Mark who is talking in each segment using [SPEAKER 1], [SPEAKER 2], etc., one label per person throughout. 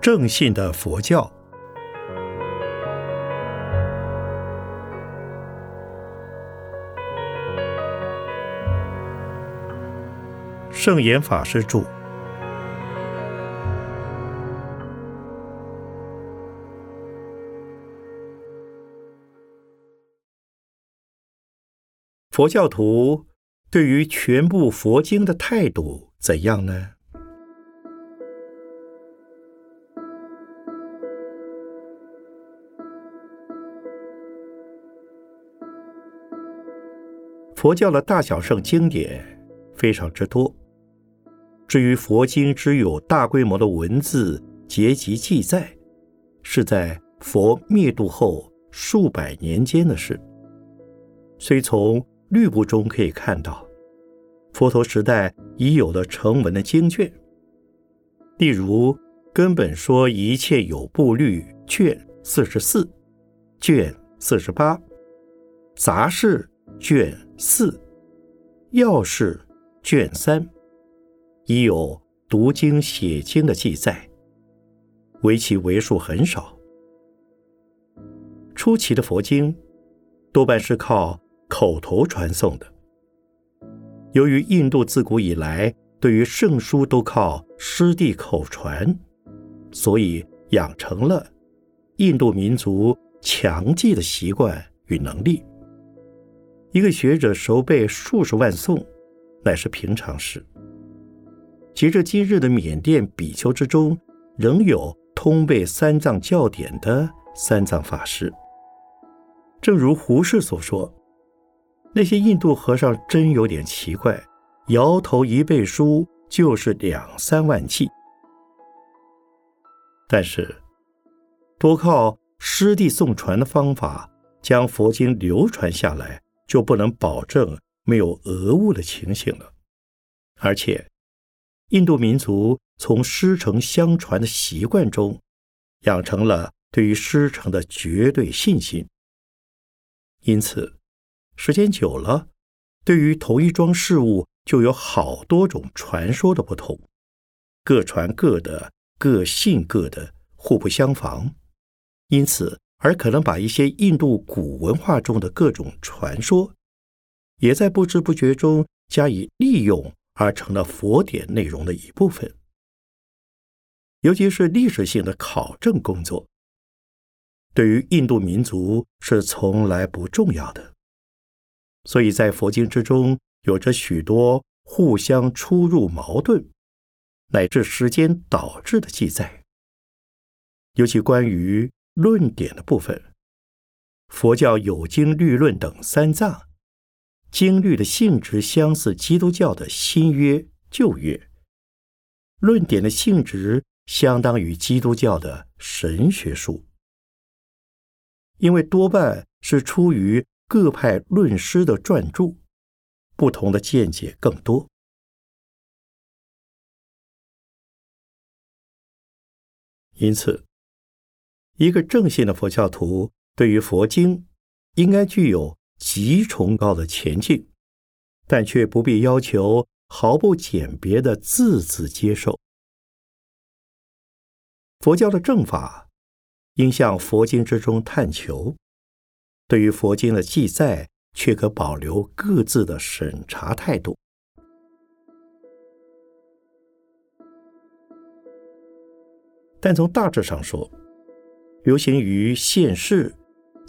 [SPEAKER 1] 正信的佛教。圣严法师著。佛教徒对于全部佛经的态度怎样呢？佛教的大小圣经典非常之多。至于佛经只有大规模的文字结集记载，是在佛灭度后数百年间的事。虽从律部中可以看到，佛陀时代已有了成文的经卷，例如《根本说一切有部律》卷四十四、卷四十八，《杂事》卷四、要事卷三。已有读经写经的记载，唯其为数很少。初期的佛经多半是靠口头传送的。由于印度自古以来对于圣书都靠师弟口传，所以养成了印度民族强记的习惯与能力。一个学者熟背数十万颂，乃是平常事。及至今日的缅甸比丘之中，仍有通背三藏教典的三藏法师。正如胡适所说：“那些印度和尚真有点奇怪，摇头一背书就是两三万计。”但是，多靠师弟诵传的方法将佛经流传下来，就不能保证没有讹误的情形了，而且。印度民族从师承相传的习惯中，养成了对于师承的绝对信心。因此，时间久了，对于同一桩事物就有好多种传说的不同，各传各的，各信各的，互不相妨。因此，而可能把一些印度古文化中的各种传说，也在不知不觉中加以利用。而成了佛典内容的一部分，尤其是历史性的考证工作，对于印度民族是从来不重要的，所以在佛经之中有着许多互相出入矛盾，乃至时间导致的记载。尤其关于论点的部分，佛教有经律论等三藏。经律的性质相似基督教的新约、旧约，论点的性质相当于基督教的神学书，因为多半是出于各派论师的撰著，不同的见解更多。因此，一个正信的佛教徒对于佛经应该具有。极崇高的前进，但却不必要求毫不简别的字字接受。佛教的正法应向佛经之中探求，对于佛经的记载，却可保留各自的审查态度。但从大致上说，流行于现世。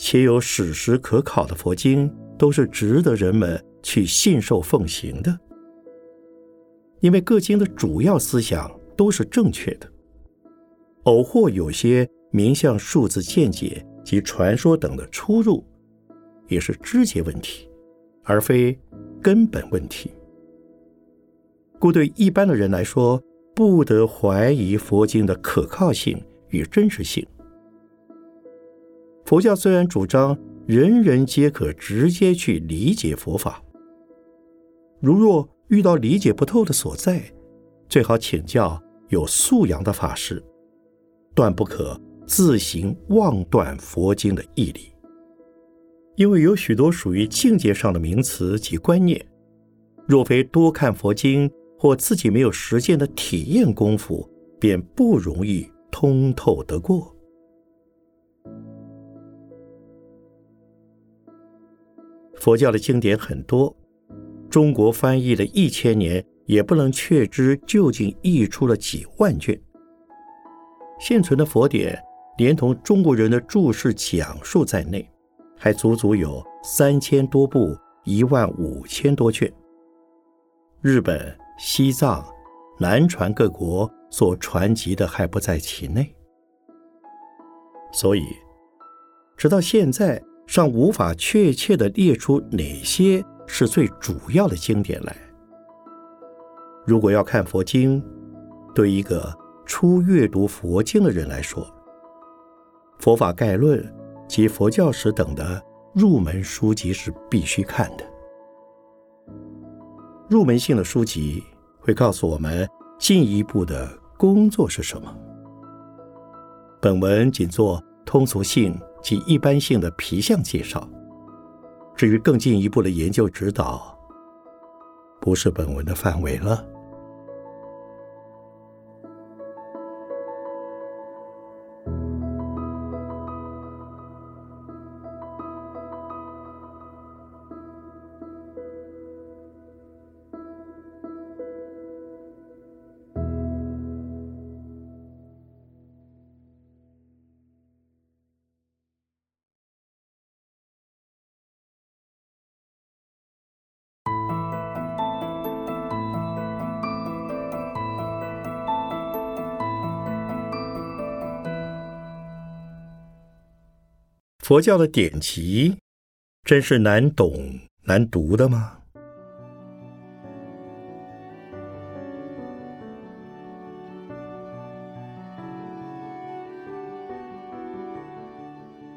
[SPEAKER 1] 且有史实可考的佛经，都是值得人们去信受奉行的，因为各经的主要思想都是正确的。偶或有些名相数字见解及传说等的出入，也是枝节问题，而非根本问题。故对一般的人来说，不得怀疑佛经的可靠性与真实性。佛教虽然主张人人皆可直接去理解佛法，如若遇到理解不透的所在，最好请教有素养的法师，断不可自行妄断佛经的义理。因为有许多属于境界上的名词及观念，若非多看佛经或自己没有实践的体验功夫，便不容易通透得过。佛教的经典很多，中国翻译了一千年，也不能确知究竟译出了几万卷。现存的佛典，连同中国人的注释讲述在内，还足足有三千多部，一万五千多卷。日本、西藏、南传各国所传集的还不在其内，所以直到现在。尚无法确切地列出哪些是最主要的经典来。如果要看佛经，对一个初阅读佛经的人来说，《佛法概论》及《佛教史》等的入门书籍是必须看的。入门性的书籍会告诉我们进一步的工作是什么。本文仅做通俗性。及一般性的皮相介绍，至于更进一步的研究指导，不是本文的范围了。佛教的典籍真是难懂难读的吗？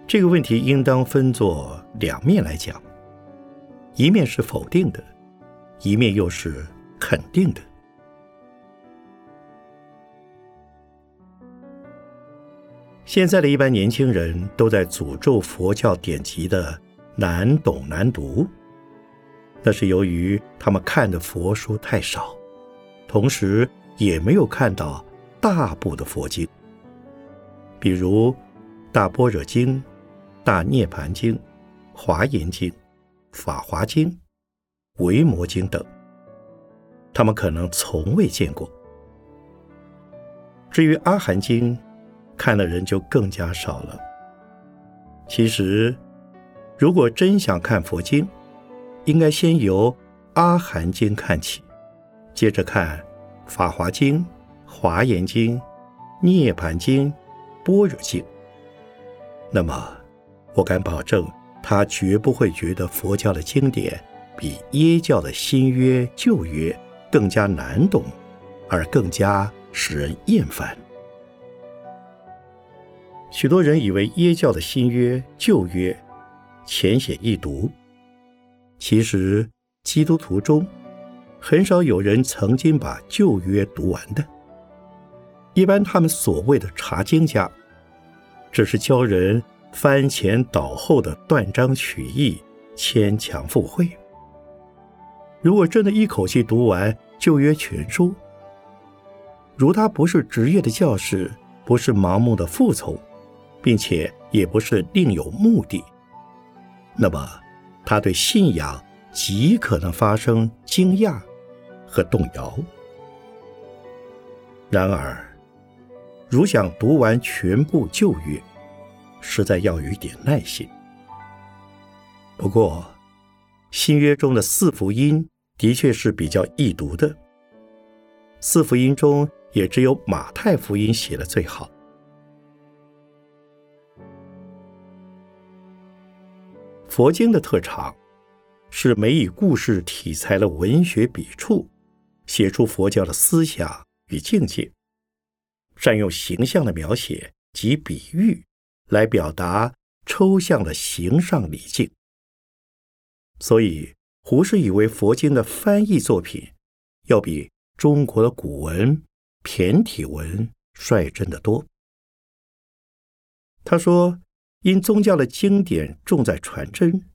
[SPEAKER 1] 这个问题应当分作两面来讲，一面是否定的，一面又是肯定的。现在的一般年轻人都在诅咒佛教典籍的难懂难读，那是由于他们看的佛书太少，同时也没有看到大部的佛经，比如《大般若经》《大涅盘经》《华严经》《法华经》《维摩经》等，他们可能从未见过。至于《阿含经》，看的人就更加少了。其实，如果真想看佛经，应该先由《阿含经》看起，接着看《法华经》《华严经》《涅盘经》《般若经》。那么，我敢保证，他绝不会觉得佛教的经典比耶教的新约旧约更加难懂，而更加使人厌烦。许多人以为耶教的新约、旧约浅显易读，其实基督徒中很少有人曾经把旧约读完的。一般他们所谓的查经家，只是教人翻前倒后的断章取义、牵强附会。如果真的一口气读完旧约全书，如他不是职业的教士，不是盲目的服从。并且也不是另有目的，那么他对信仰极可能发生惊讶和动摇。然而，如想读完全部旧约，实在要有一点耐心。不过，新约中的四福音的确是比较易读的，四福音中也只有马太福音写的最好。佛经的特长是每以故事题材的文学笔触，写出佛教的思想与境界，善用形象的描写及比喻来表达抽象的形上理境。所以，胡适以为佛经的翻译作品要比中国的古文骈体文率真的多。他说。因宗教的经典重在传真，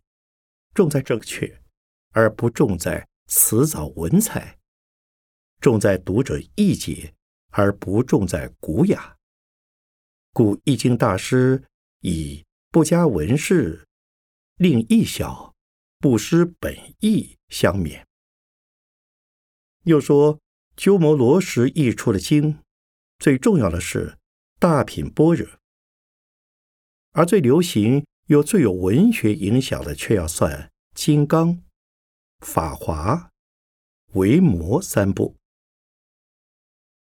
[SPEAKER 1] 重在正确，而不重在辞藻文采；重在读者意解，而不重在古雅。故易经大师以不加文饰，令意小，不失本意相勉。又说鸠摩罗什译出的经，最重要的是大品般若，而最流行又最有文学影响的，却要算金刚、法华、维摩三部。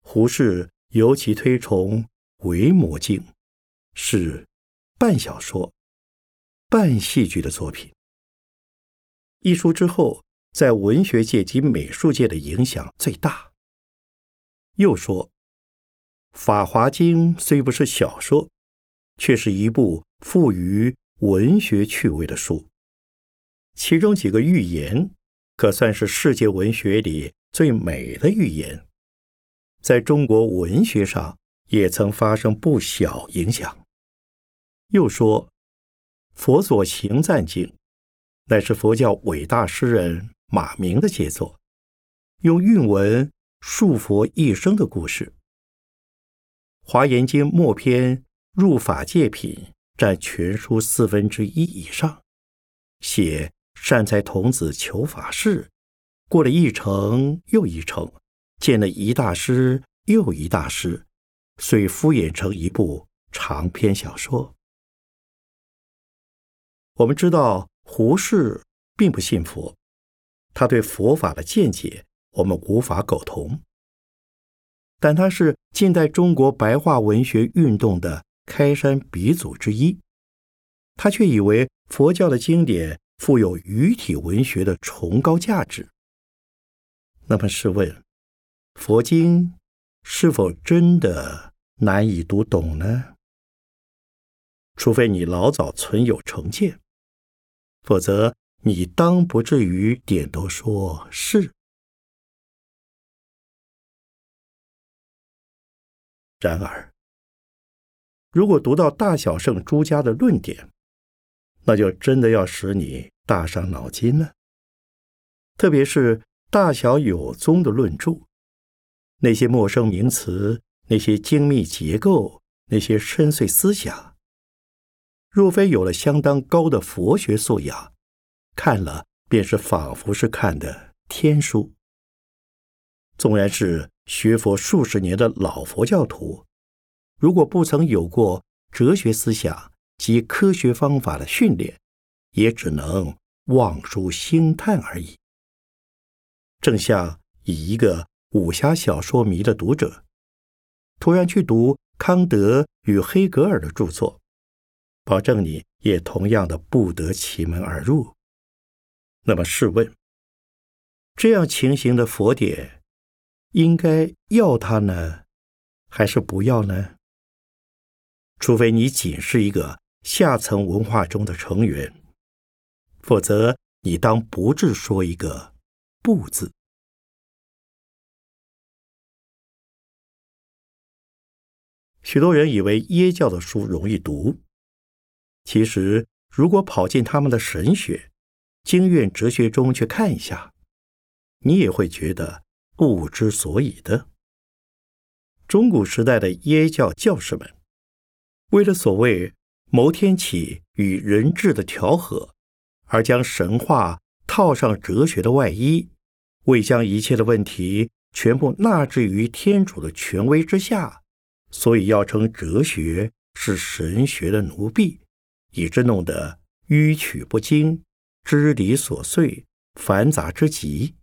[SPEAKER 1] 胡适尤其推崇《维摩经》，是半小说、半戏剧的作品。一书之后，在文学界及美术界的影响最大。又说，《法华经》虽不是小说，却是一部富于文学趣味的书。其中几个寓言，可算是世界文学里最美的寓言。在中国文学上也曾发生不小影响。又说，《佛所行赞经》乃是佛教伟大诗人马明的杰作，用韵文述佛一生的故事。《华严经》末篇入法界品占全书四分之一以上，写善财童子求法事，过了一程又一程。见了一大师又一大师，遂敷衍成一部长篇小说。我们知道胡适并不信佛，他对佛法的见解我们无法苟同。但他是近代中国白话文学运动的开山鼻祖之一，他却以为佛教的经典富有语体文学的崇高价值。那么试问？佛经是否真的难以读懂呢？除非你老早存有成见，否则你当不至于点头说是。然而，如果读到大小圣诸家的论点，那就真的要使你大伤脑筋了。特别是大小有宗的论著。那些陌生名词，那些精密结构，那些深邃思想，若非有了相当高的佛学素养，看了便是仿佛是看的天书。纵然是学佛数十年的老佛教徒，如果不曾有过哲学思想及科学方法的训练，也只能望书兴叹而已。正像以一个。武侠小说迷的读者，突然去读康德与黑格尔的著作，保证你也同样的不得其门而入。那么试问，这样情形的佛典，应该要它呢，还是不要呢？除非你仅是一个下层文化中的成员，否则你当不至说一个“不”字。许多人以为耶教的书容易读，其实如果跑进他们的神学、经院哲学中去看一下，你也会觉得不知所以的。中古时代的耶教教士们，为了所谓谋天启与人治的调和，而将神话套上哲学的外衣，为将一切的问题全部纳置于天主的权威之下。所以要称哲学是神学的奴婢，以致弄得迂曲不精、支离琐碎、繁杂之极，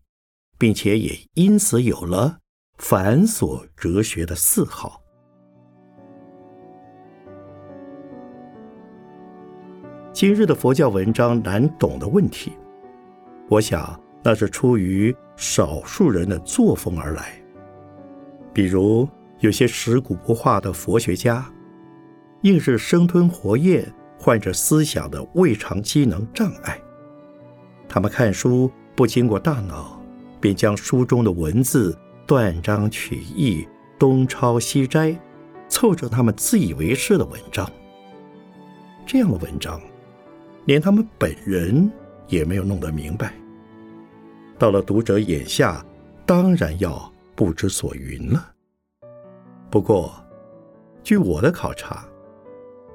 [SPEAKER 1] 并且也因此有了繁琐哲学的嗜好。今日的佛教文章难懂的问题，我想那是出于少数人的作风而来，比如。有些食古不化的佛学家，硬是生吞活咽，患者思想的胃肠机能障碍。他们看书不经过大脑，便将书中的文字断章取义、东抄西摘，凑成他们自以为是的文章。这样的文章，连他们本人也没有弄得明白。到了读者眼下，当然要不知所云了。不过，据我的考察，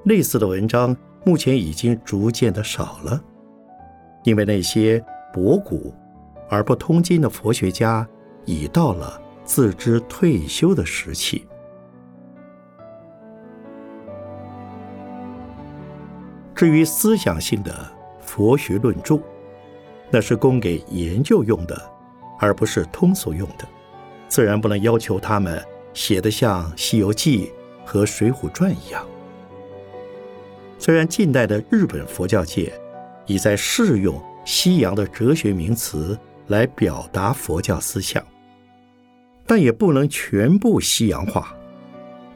[SPEAKER 1] 类似的文章目前已经逐渐的少了，因为那些博古而不通今的佛学家已到了自知退休的时期。至于思想性的佛学论著，那是供给研究用的，而不是通俗用的，自然不能要求他们写得像《西游记》和《水浒传》一样。虽然近代的日本佛教界已在试用西洋的哲学名词来表达佛教思想，但也不能全部西洋化，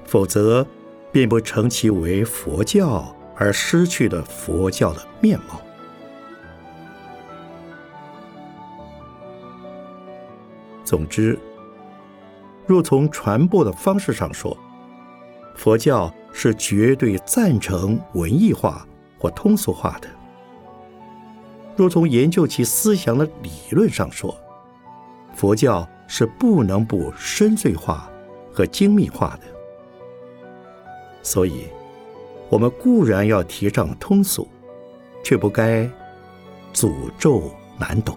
[SPEAKER 1] 否则便不称其为佛教。而失去了佛教的面貌。总之，若从传播的方式上说，佛教是绝对赞成文艺化或通俗化的；若从研究其思想的理论上说，佛教是不能不深邃化和精密化的。所以。我们固然要提倡通俗，却不该诅咒难懂。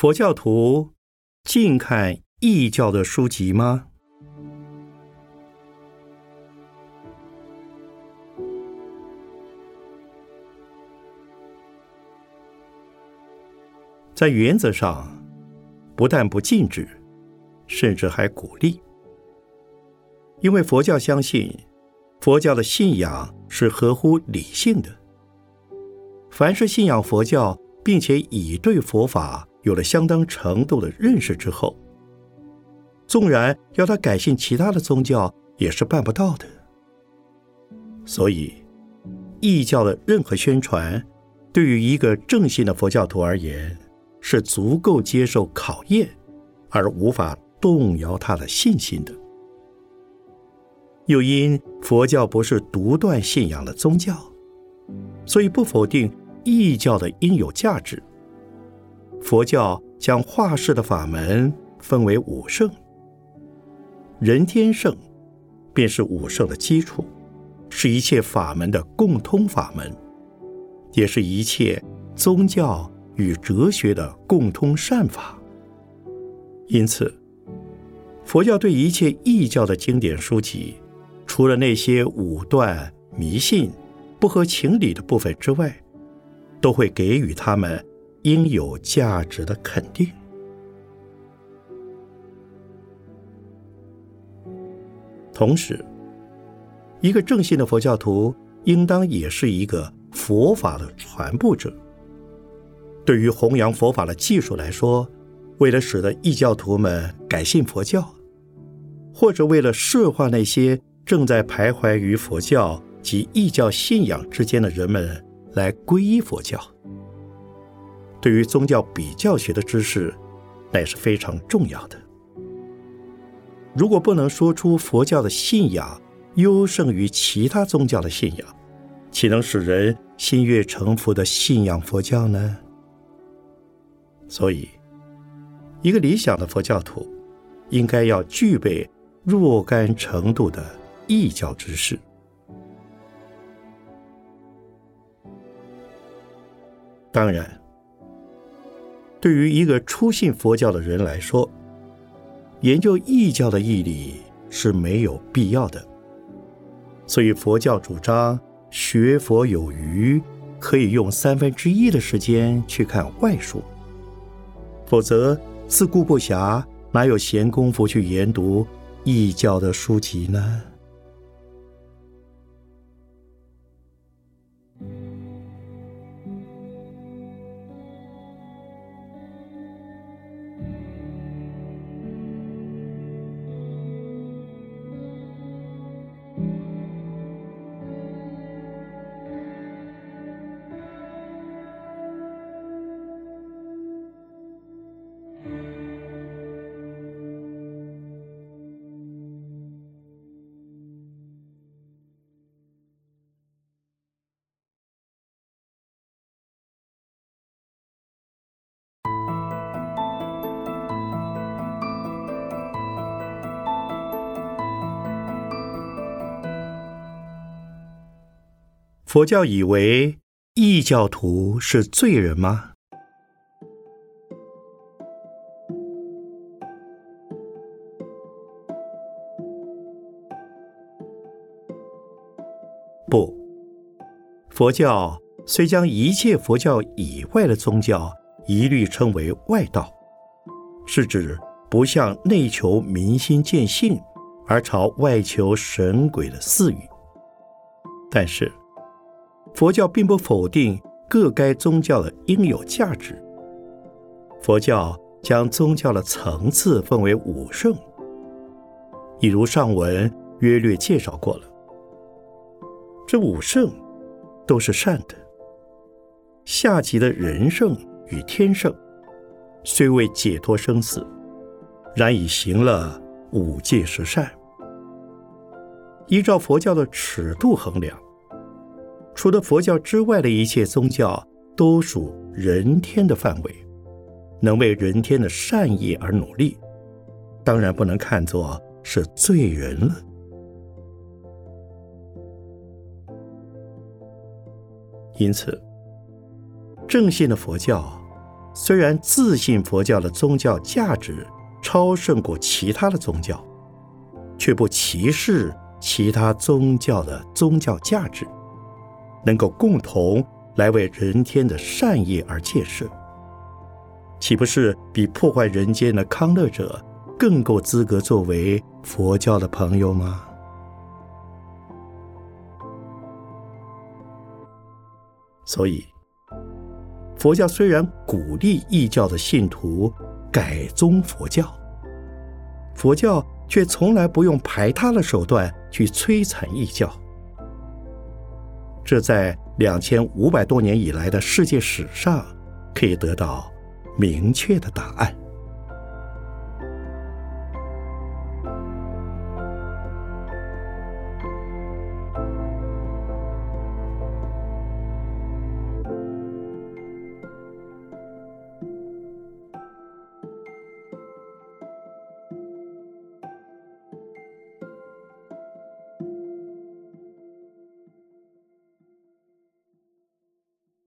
[SPEAKER 1] 佛教徒净看异教的书籍吗？在原则上，不但不禁止，甚至还鼓励，因为佛教相信，佛教的信仰是合乎理性的。凡是信仰佛教，并且已对佛法。有了相当程度的认识之后，纵然要他改信其他的宗教，也是办不到的。所以，异教的任何宣传，对于一个正信的佛教徒而言，是足够接受考验，而无法动摇他的信心的。又因佛教不是独断信仰的宗教，所以不否定异教的应有价值。佛教将化世的法门分为五圣，人天圣便是五圣的基础，是一切法门的共通法门，也是一切宗教与哲学的共通善法。因此，佛教对一切异教的经典书籍，除了那些武断、迷信、不合情理的部分之外，都会给予他们。应有价值的肯定。同时，一个正信的佛教徒应当也是一个佛法的传播者。对于弘扬佛法的技术来说，为了使得异教徒们改信佛教，或者为了摄化那些正在徘徊于佛教及异教信仰之间的人们来皈依佛教。对于宗教比较学的知识，那是非常重要的。如果不能说出佛教的信仰优胜于其他宗教的信仰，岂能使人心悦诚服的信仰佛教呢？所以，一个理想的佛教徒，应该要具备若干程度的异教知识。当然。对于一个初信佛教的人来说，研究异教的义理是没有必要的。所以佛教主张学佛有余，可以用三分之一的时间去看外书，否则自顾不暇，哪有闲工夫去研读异教的书籍呢？佛教以为异教徒是罪人吗？佛教虽将一切佛教以外的宗教一律称为外道，是指不向内求民心见性，而朝外求神鬼的私语。但是。佛教并不否定各该宗教的应有价值。佛教将宗教的层次分为五圣，已如上文约略介绍过了。这五圣都是善的。下级的人圣与天圣，虽未解脱生死，然已行了五戒十善。依照佛教的尺度衡量。除了佛教之外的一切宗教，都属人天的范围，能为人天的善意而努力，当然不能看作是罪人了。因此，正信的佛教虽然自信佛教的宗教价值超胜过其他的宗教，却不歧视其他宗教的宗教价值。能够共同来为人天的善业而建设，岂不是比破坏人间的康乐者更够资格作为佛教的朋友吗？所以，佛教虽然鼓励异教的信徒改宗佛教，佛教却从来不用排他的手段去摧残异教。这在两千五百多年以来的世界史上，可以得到明确的答案。